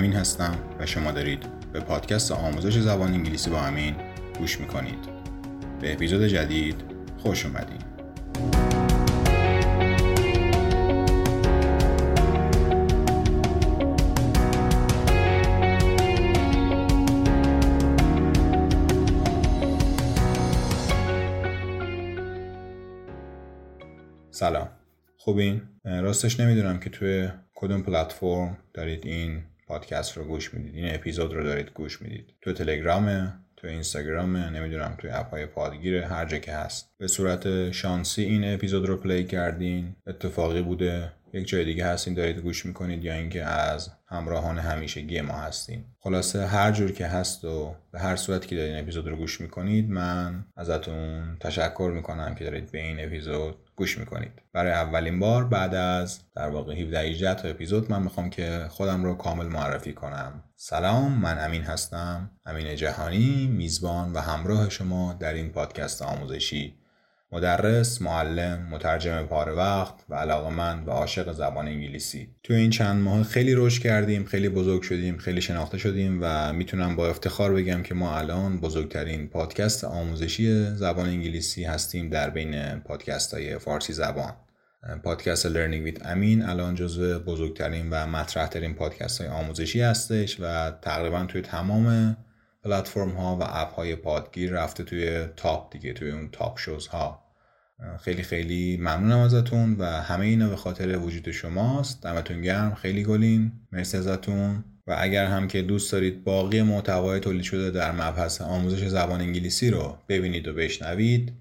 امین هستم و شما دارید به پادکست آموزش زبان انگلیسی با امین گوش می‌کنید. به اپیزود جدید خوش اومدید سلام. خوبین؟ راستش نمی‌دونم که توی کدوم پلتفرم دارید این پادکست رو گوش می‌دید. این اپیزود رو دارید گوش می‌دید. تو تلگرامه تو اینستاگرام نمی‌دونم توی اپ های پادگیر هر جا که هست. به صورت شانسی این اپیزود رو پلی کردین. اتفاقی بوده. یک جای دیگه هستین دارید گوش می‌کنید یا اینکه از همراهان همیشگی ما هستین خلاصه هر جور که هست و به هر صورت که دارید این اپیزود رو گوش می‌کنید من ازتون تشکر می‌کنم که دارید به این اپیزود گوش می‌کنید. برای اولین بار بعد از در واقع 17 18 تا اپیزود من می‌خوام که خودم رو کامل معرفی کنم. سلام من امین هستم. امین جهانی میزبان و همراه شما در این پادکست آموزشی. مدرس، معلم، مترجم پاره وقت و علاقه من و عاشق زبان انگلیسی. تو این چند ماه خیلی رشد کردیم خیلی بزرگ شدیم خیلی شناخته شدیم و می‌تونم با افتخار بگم که ما الان بزرگترین پادکست آموزشی زبان انگلیسی هستیم در بین پادکست های فارسی زبان. پادکست Learning with امین الان جزو بزرگترین و مطرحترین پادکست های آموزشی هستش و تقریبا توی تمام پلتفرم ها و اپ های پادگیر رفته توی top دیگه توی اون top shows ها خیلی خیلی ممنونم ازتون و همه اینا به خاطر وجود شماست. دمتون گرم. خیلی گلین مرسی ازتون. و اگر هم که دوست دارید باقی محتوای تولید شده در مبحث آموزش زبان انگلیسی رو ببینید و بشنوید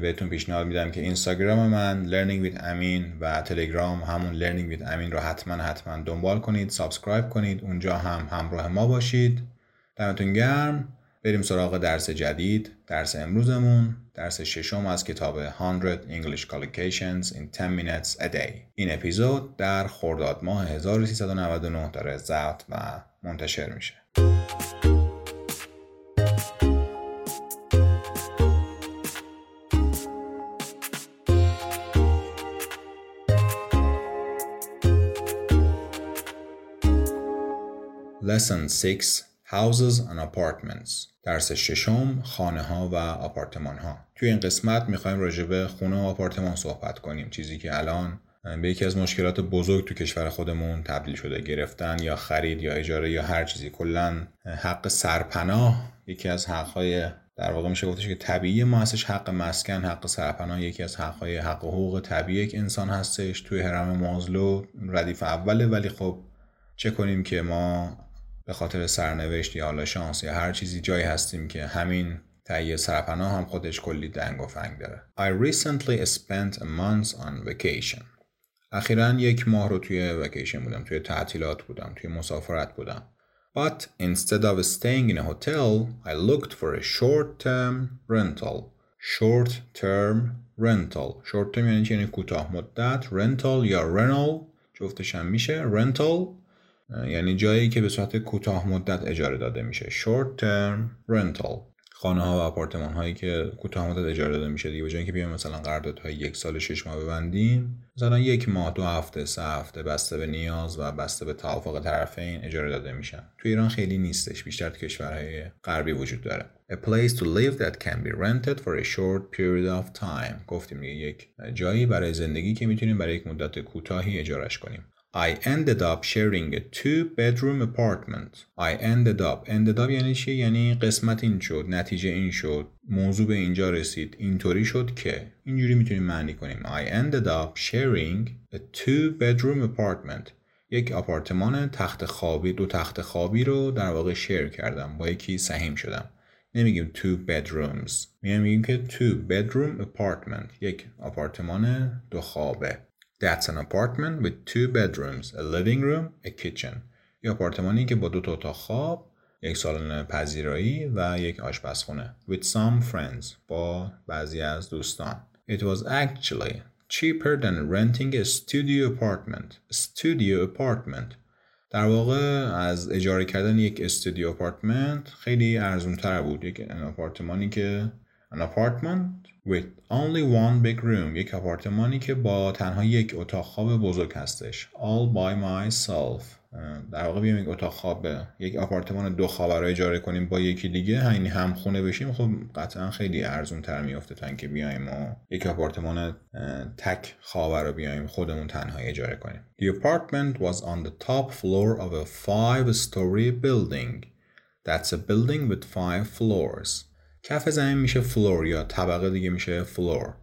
بهتون پیشنهاد میدم که اینستاگرام من learning with امین و تلگرام همون learning with امین رو حتما حتما دنبال کنید subscribe کنید. اونجا هم همراه ما باشید. دمتون گرم. بریم سراغ درس جدید درس امروزمون. درس ششم از کتاب 100 English Collocations in 10 Minutes a Day. این اپیزود در خرداد ماه 1399 داره ضبط و منتشر میشه. Lesson 6 Houses and Apartments. درس ششم خانه ها و آپارتمان ها توی این قسمت می‌خوایم راجع به خونه و آپارتمان صحبت کنیم. چیزی که الان به یکی از مشکلات بزرگ تو کشور خودمون تبدیل شده گرفتن یا خرید یا اجاره یا هر چیزی. کلا حق سرپناه یکی از حقهای در واقع میشه گفتش که طبیعی ما هستش حق مسکن حق سرپناه یکی از حقهای حق حقوق طبیعی یک انسان هستش. توی هرم مازلو ردیف اوله ولی خب چه کنیم که ما به خاطر سرنوشت یا حالا شانس یا هر چیزی جایی هستیم که همین تهیه سرپناه هم خودش کلی دنگ و فنگ داره. I recently spent a month on vacation. اخیرا یک ماه رو توی وکیشن بودم توی تعطیلات بودم توی مسافرت بودم. But instead of staying in a hotel I looked for a short term rental. Short term rental. Short term یعنی یعنی کوتاه مدت rental یا rental جفتش هم میشه. Rental یعنی جایی که به صورت کوتاه مدت اجاره داده میشه. Short term rental. خانه ها و آپارتمان هایی که کوتاه مدت اجاره داده میشه دیگه. به جای اینکه بیایم مثلا های یک سال شش ماه ببندیم مثلا یک ماه دو هفته سه هفته بسته به نیاز و بسته به توافق طرفین اجاره داده میشن. تو ایران خیلی نیستش. بیشتر تو کشورهای غربی وجود داره. A place to live that can be rented for a short period of time. گفتیم یک جایی برای زندگی که می‌تونیم برای یک مدت کوتاهی اجارش کنیم. I ended up sharing a two bedroom apartment. I ended up ended up یعنی چی؟ یعنی قسمت این شد نتیجه این شد موضوع به اینجا رسید. اینطوری شد که اینجوری می‌تونیم معنی کنیم. I ended up sharing a two bedroom apartment. یک آپارتمان تخت خوابی دو تخت خوابی رو در واقع شیر کردم. با یکی سهیم شدم. نمیگیم two bedrooms. میگیم که two bedroom apartment. یک آپارتمان دو خوابه. That's an apartment with two bedrooms, a living room, a kitchen. یه آپارتمانی که با دو تا اتاق خواب، یک سالن پذیرایی و یک آشپزخونه. With some friends. با بعضی از دوستان. It was actually cheaper than renting a studio apartment. Studio apartment. در واقع از اجاره کردن یک استودیو آپارتمنت خیلی ارزون تر بود. یک آپارتمانی که an apartment with only one big room یک آپارتمانی که با تنها یک اتاق خواب بزرگ هستش. All by myself. در واقع بیایم یک اتاق خواب یک آپارتمان دو خواب رو اجاره کنیم با یکی دیگه. همین هم خونه بشیم. خب قطعا خیلی ارزون تر میفته تا اینکه بیایم و یک آپارتمان تک خواب رو بیایم خودمون تنها اجاره کنیم. The apartment was on the top floor of a five story building. That's a building with five floors. کف زمین میشه floor یا طبقه دیگه میشه floor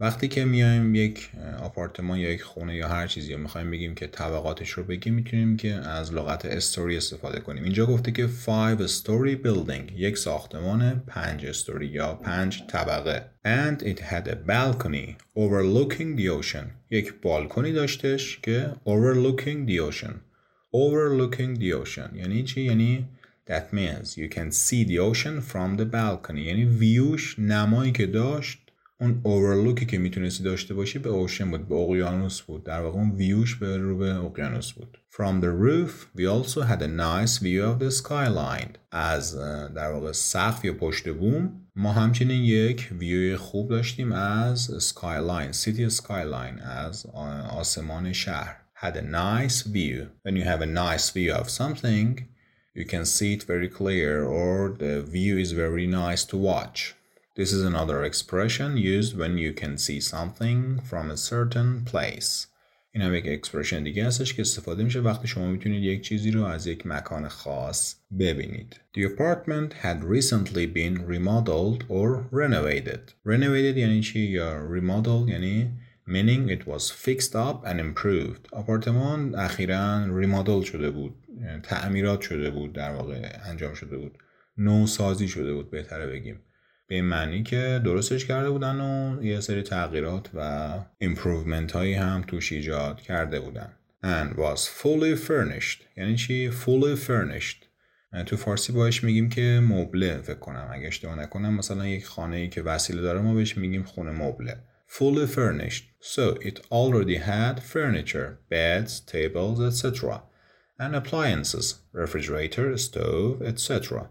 وقتی که میایم یک آپارتمان یا یک خونه یا هر چیزی رو می‌خوایم بگیم که طبقاتش رو بگیم می‌تونیم که از لغت استوری استفاده کنیم. اینجا گفته که 5 story building یک ساختمان پنج استوری یا پنج طبقه. And it had a balcony overlooking the ocean. یک بالکنی داشتش که overlooking the ocean. overlooking the ocean. یعنی چی؟ یعنی that means you can see the ocean from the balcony. یعنی ویوش نمایی که داشت اون اوورلوکی که می‌تونستی داشته باشی به اوشن بود به اقیانوس بود. در واقع اون ویوش به رو به اقیانوس بود. From the roof we also had a nice view of the skyline. از در واقع سقف یا پشت بوم ما همچنین یک ویو خوب داشتیم از skyline city skyline از آسمان شهر. Had a nice view. When you have a nice view of something you can see it very clear or the view is very nice to watch This is another expression used when you can see something from a certain place. این هم یک اکسپرشن دیگه هستش که استفاده میشه وقتی شما میتونید یک چیزی رو از یک مکان خاص ببینید. The apartment had recently been remodeled or renovated. Renovated یعنی چی یا remodeled یعنی meaning it was fixed up and improved. آپارتمان اخیرا ریمادل شده بود. تعمیرات شده بود در واقع انجام شده بود. نو سازی شده بود بهتره بگیم. به این معنی که درستش کرده بودن و یه سری تغییرات و improvement هایی هم توش ایجاد کرده بودن. And was fully furnished. یعنی چی؟ Fully furnished. تو فارسی باش میگیم که مبله فکر کنم. اگه اشتباه نکنم مثلا یک خانه ای که وسیله داره ما بهش میگیم خونه مبله. Fully furnished. So it already had furniture beds tables etc and appliances refrigerator stove etc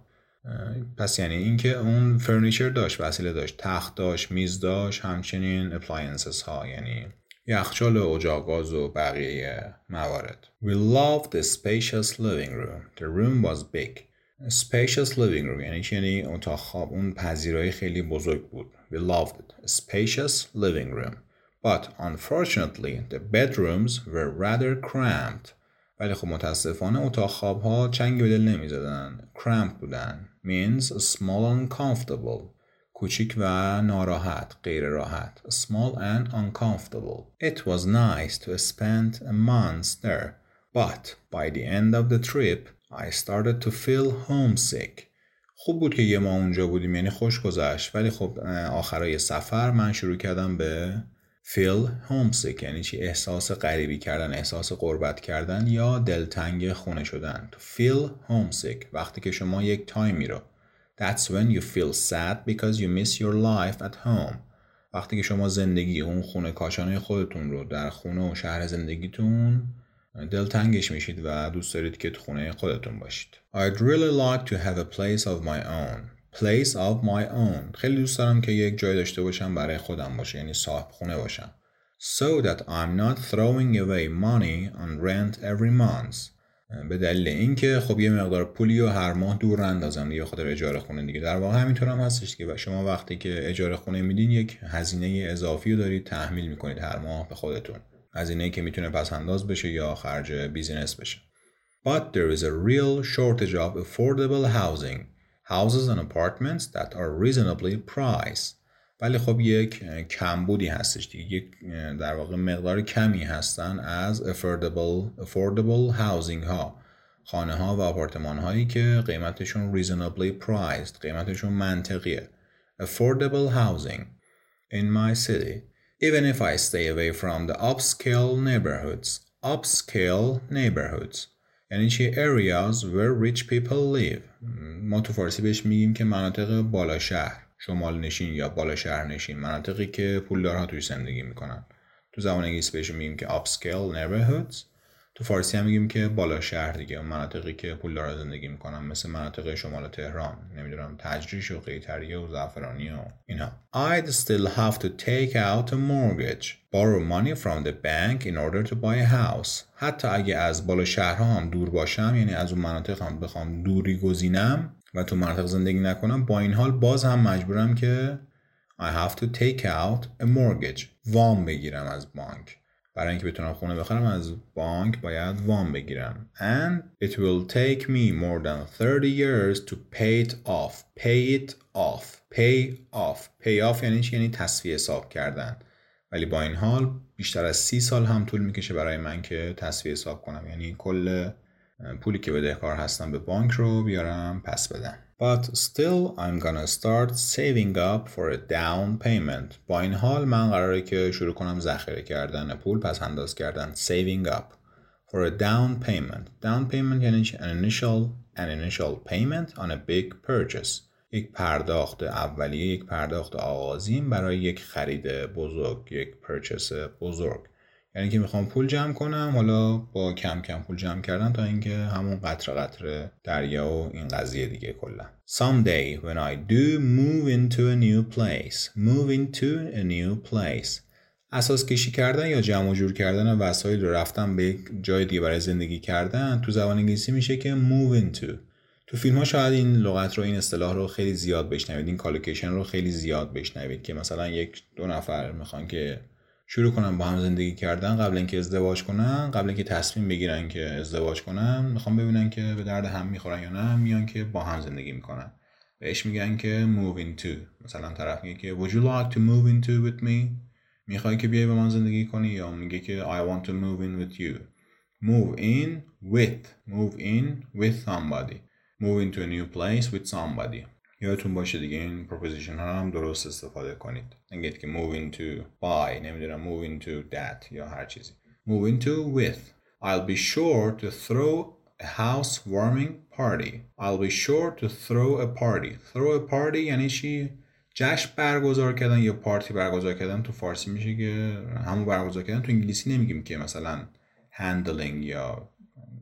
پس یعنی اینکه اون فرنیچر داشت وسیله داشت تخت داشت میز داشت همچنین اپلاینسز ها یعنی یخچال و اجاق گاز و بقیه موارد We loved the spacious living room The room was big Spacious living room یعنی چی یعنی اتاق خواب اون پذیرایی خیلی بزرگ بود We loved it A spacious living room But unfortunately the bedrooms were rather cramped ولی خب متاسفانه اتاق خواب ها چنگ به دل نمی زدن. کرمپ بودن. means small and comfortable. کوچیک و ناراحت، غیر راحت. small and uncomfortable. It was nice to spend a month there. But by the end of the trip, I started to feel homesick. خوب بود که یه ما اونجا بودیم یعنی خوش گذشت ولی خب آخرای سفر من شروع کردم به feel homesick یعنی چی؟ احساس غریبی کردن احساس قربت کردن یا دلتنگ خونه شدن. to feel homesick وقتی که شما یک تایمی رو that's when you feel sad because you miss your life at home. وقتی که شما زندگی اون خونه کاشانه خودتون رو در خونه و شهر زندگیتون دلتنگش میشید و دوست دارید که تو خونه خودتون باشید. I'd really like to have a place of my own. Place of my own. خیلی دوست دارم که یک جای داشته باشم برای خودم باشه یعنی صاحب خونه باشم. So that I'm not throwing away money on rent every month. به دلیل اینکه خب یه مقدار پولی و هر ماه دور اندازم دیگه خاطر اجاره خونه دیگه. در واقع همینطور هم هستش که شما وقتی که اجاره خونه میدین یک هزینه اضافی رو دارید تحمیل می‌کنید هر ماه به خودتون. هزینه که می‌تونه پس انداز بشه یا خرج بیزینس بشه. But there is a real shortage of affordable housing. houses and apartments that are reasonably priced ولی خب یک کمبودی هستش دیگه یک در واقع مقدار کمی هستن از affordable, affordable housing ها خانه ها و آپارتمان هایی که قیمتشون reasonably priced قیمتشون منطقیه affordable housing in my city even if I stay away from the upscale neighborhoods upscale neighborhoods یعنی چی areas where rich people live. ما تو فارسی بهش میگیم که مناطق بالا شهر شمال نشین یا بالا شهر نشین مناطقی که پولدارها توی زندگی می‌کنن. تو زبان انگلیسی بهش میگیم که upscale neighborhoods. تو فارسی هم میگیم که بالا شهر دیگه مناطقی که پولدارا زندگی می‌کنن مثل مناطق شمال تهران نمی‌دونم تجریش و قیتریه و زعفرانی و اینا. I'd still have to take out a mortgage borrow money from the bank in order to buy a house. حتی اگه از بالا شهرها هم دور باشم یعنی از اون مناطق هم بخوام دوری گزینم و تو مناطق زندگی نکنم با این حال باز هم مجبورم که I have to take out a mortgage وام بگیرم از بانک. برای اینکه بتونم خونه بخرم از بانک باید وام بگیرم. And it will take me more than 30 years to pay it off. Pay it off. Pay off. Pay off یعنی چی؟ یعنی تصفیه حساب کردن. ولی با این حال بیشتر از سی سال هم طول می‌کشه برای من که تصفیه حساب کنم. یعنی کل پولی که بدهکار هستم به بانک رو بیارم پس بدم. But still I'm gonna start saving up for a down payment. با این حال من قراره که شروع کنم ذخیره کردن پول پس انداز کردن saving up for a down payment. Down payment یعنی an initial an initial payment on a big purchase. یک پرداخت اولیه یک پرداخت آغازین برای یک خرید بزرگ یک پرچس بزرگ یعنی که می‌خوام پول جمع کنم حالا با کم کم پول جمع کردن تا اینکه همون قطر قطر دریا و این قضیه دیگه کلا. Someday when I do move into a new place. Move into a new place. اساس کشی کردن یا جمع و جور کردن وسایل رو رفتن به جای دیگه برای زندگی کردن تو زبان انگلیسی میشه که move into. تو فیلم ها شاید این لغت رو این اصطلاح رو خیلی زیاد بشنوید این کالوکیشن رو خیلی زیاد بشنوید که مثلا یک دو نفر می‌خوان که شروع کنن با هم زندگی کردن. قبل اینکه ازدواج کنن قبل اینکه تصمیم بگیرن که ازدواج کنن می‌خوام ببینن که به درد هم می‌خورن یا نه میان که با هم زندگی می‌کنن. بهش میگن که move into مثلا طرف میگه که would you like to move into with me می‌خوای که بیای با من زندگی کنی یا میگه که I want to move in with you. Move in with. Move in with somebody. Move into a new place with somebody. یادتون باشه دیگه این proposition ها هم درست استفاده کنید. نگید که move into by نمی‌دونم move into that یا هر چیزی. Move into with. I'll be sure to throw a housewarming party. I'll be sure to throw a party. Throw a party یعنی چی؟ جشن برگزار کردن یا پارتی برگزار کردن تو فارسی میشه که همون برگزار کردن تو انگلیسی نمیگیم که مثلا handling یا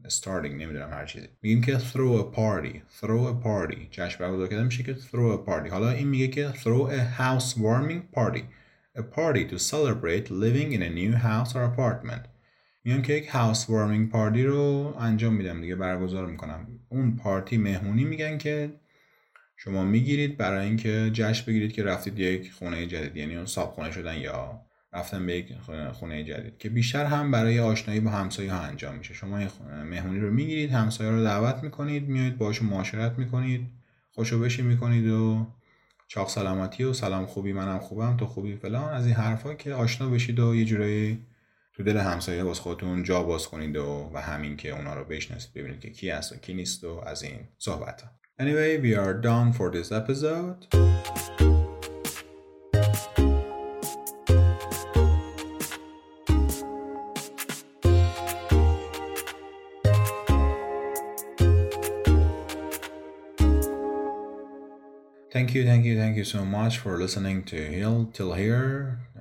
starting نمی‌دونم هر چیزی. میگیم که throw a party throw a party. جشن برگزار کردن میشه که throw a party. حالا این میگه که throw a housewarming party. A party to celebrate living in a new house or apartment. میگم که یک housewarming party رو انجام میدم دیگه برگزار می‌کنم. اون پارتی مهمونی میگن که شما می‌گیرید برای اینکه جشن بگیرید که رفتید یک خونه جدید. یعنی اون صاحب خونه شدن یا رفتن به یک خونه جدید که بیشتر هم برای آشنایی با همسایه ها انجام میشه شما مهمونی رو می‌گیرید همسایه رو دعوت می‌کنید میایید باشون معاشرت می‌کنید خوشو بشی می‌کنید و چاق سلامتی و سلام خوبی منم خوبم تو خوبی فلان از این حرفا که آشنا بشید و یه جورایی تو دل همسایه باز خودتون جا باز کنید و و همین که اونا رو بشناسید ببینید که کی هست و کی نیست و از این صحبت ها. Anyway, we are done for this episode. Thank you, thank you, thank you so much for listening to Hill till here.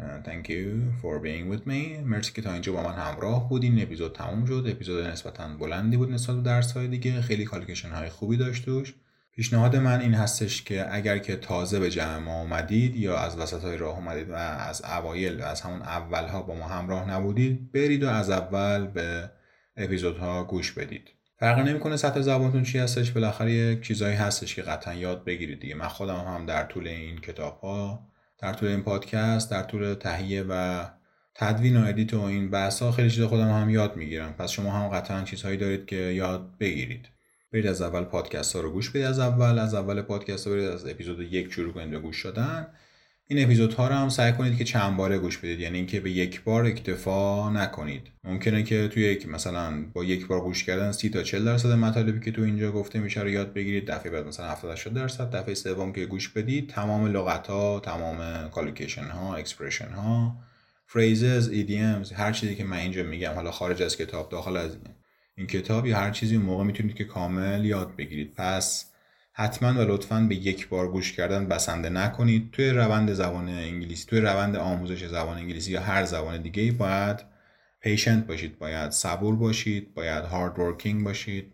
Uh, thank you for being with me. مرسی که تا اینجا با من همراه بودین. اپیزود تموم شد. اپیزود نسبتا بلندی بود نسبت به درس های دیگه. خیلی کالیکشن های خوبی داشت توش. پیشنهاد من این هستش که اگر که تازه به جمع ما اومدید یا از وسط های راه اومدید و از اوایل از همون اول ها با ما همراه نبودید برید و از اول به اپیزودها گوش بدید. فرقی نمی‌کنه سطح زبانتون چی هستش بالاخره یک چیزایی هستش که قطعا یاد بگیرید دیگه. من خودم هم در طول این کتاب ها در طول این پادکست در طول تهیه و تدوین و ادیت و این بحث ها خیلی چیز خودم هم یاد می‌گیرم. پس شما هم قطعا چیزهایی دارید که یاد بگیرید. برید از اول پادکست ها رو گوش بدید از اول از اول پادکست ها برید از اپیزود یک شروع کنید به گوش دادن. این اپیزودها رو هم سعی کنید که چند باره گوش بدید. یعنی اینکه به یک بار اکتفا نکنید. ممکنه که توی یک مثلا با یک بار گوش کردن 30 تا 40 درصد مطالبی که تو اینجا گفته میشه رو یاد بگیرید. دفعه بعد مثلا 70 80 درصد. دفعه سوم که گوش بدید تمام لغت ها تمام collocation ها expression ها phrases idioms هر چیزی که من اینجا میگم. حالا خارج از کتاب داخل از این کتاب یا هر چیزی موقع می‌تونید که کامل یاد بگیرید. پس حتما و لطفا به یک بار گوش کردن بسنده نکنید. توی روند زبان انگلیسی توی روند آموزش زبان انگلیسی یا هر زبان دیگه باید پیشنت باشید باید صبور باشید باید هارد ورکینگ باشید.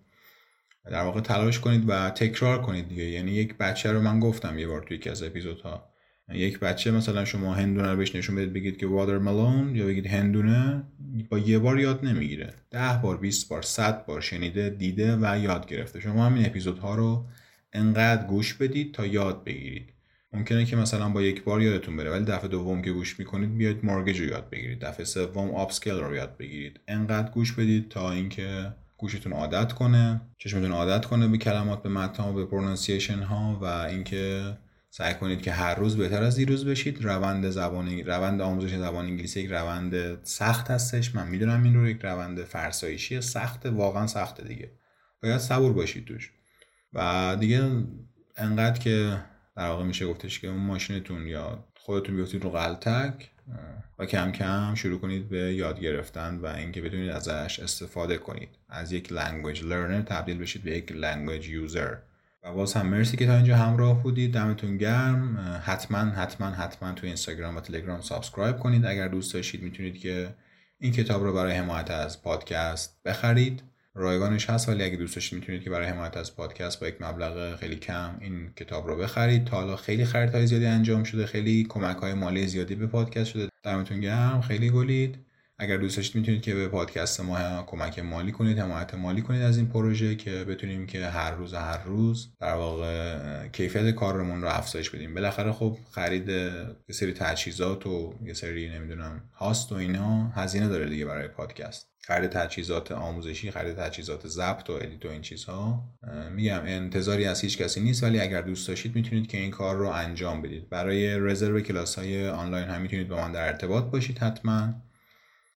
در واقع تلاش کنید و تکرار کنید دیگه. یعنی یک بچه رو من گفتم یه بار توی یکی از اپیزودها. یک بچه مثلا شما هندونه رو بهش نشون بدید بگید که وادر ملون یا بگید هندونه با یه بار یاد نمی‌گیره. ده بار 20 بار 100 بار شنیده دیده و یاد گرفته. شما همین اپیزودها رو انقدر گوش بدید تا یاد بگیرید. ممکنه که مثلا با یک بار یادتون بره ولی دفعه دوم که گوش می‌کنید بیاید مارگج رو یاد بگیرید. دفعه سوم آپسکل رو یاد بگیرید. انقدر گوش بدید تا اینکه گوشتون عادت کنه چشمتون عادت کنه به کلمات به متن به پرونانسیشن ها و اینکه سعی کنید که هر روز بهتر از دیروز بشید. روند زبان روند آموزش زبان انگلیسی یک روند سخت هستش. من می‌دونم این رو یک روند فرسایشی سخت واقعا سخته دیگه. باید صبور باشید توش. و دیگه انقدر که در واقع میشه گفتش که اون ماشینتون یا خودتون بیفتید رو غلطک و کم کم شروع کنید به یاد گرفتن و اینکه بتونید ازش استفاده کنید. از یک language learner تبدیل بشید به یک language user. و باز هم مرسی که تا اینجا همراه بودید. دمتون گرم. حتما حتما حتما تو اینستاگرام و تلگرام subscribe کنید. اگر دوست داشتید می‌تونید که این کتاب رو برای حمایت از پادکست بخرید. رایگانش هست ولی اگه دوست داشتید می‌تونید که برای حمایت از پادکست با یک مبلغ خیلی کم این کتاب رو بخرید. تا حالا خیلی خریدهای زیادی انجام شده خیلی کمک های مالی زیادی به پادکست شده. دمتون گرم خیلی گلید. اگر دوست داشتید می‌تونید که به پادکست ما کمک مالی کنید حمایت مالی کنید از این پروژه که بتونیم که هر روز هر روز در واقع کیفیت کارمون رو افزایش بدیم. بالاخره خب خرید یه سری تجهیزات و یه سری نمی‌دونم host و اینا هزینه داره دیگه برای پادکست. خرید تجهیزات آموزشی خرید تجهیزات ضبط و edit و این چیزها. میگم انتظاری از هیچ کسی نیست ولی اگر دوست داشتید می‌تونید که این کار رو انجام بدید. برای رزرو کلاس های آنلاین هم می‌تونید با من در ارتباط باشید حتما.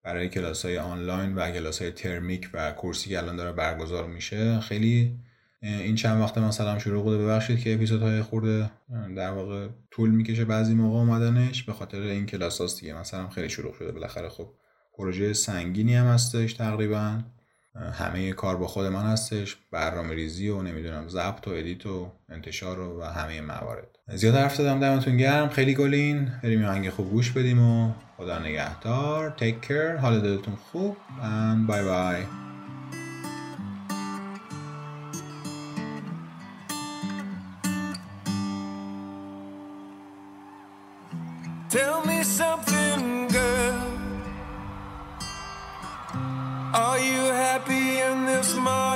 برای کلاس های آنلاین و کلاس های ترمیک و کورسی که الان داره برگزار میشه خیلی این چند وقت مثلا شروع بوده ببخشید که اپیزودهای خورده در واقع طول می‌کشه بعضی موقع اومدنش به خاطر این کلاس هاست دیگه مثلا خیلی شروع شده. بالاخره خب پروژه سنگینی هم هستش تقریبا. همه کار با خود من هستش. برنامه ریزی و نمی‌دونم ضبط و ادیت و انتشار و همه موارد. زیاد حرف دادم دمتون گرم. خیلی گلین. بریم یه خوب گوش بدیم و خدا نگهدار. تیک کر حال دلتون خوب. And بای بای Tell me something, girl. Are you happy in this modern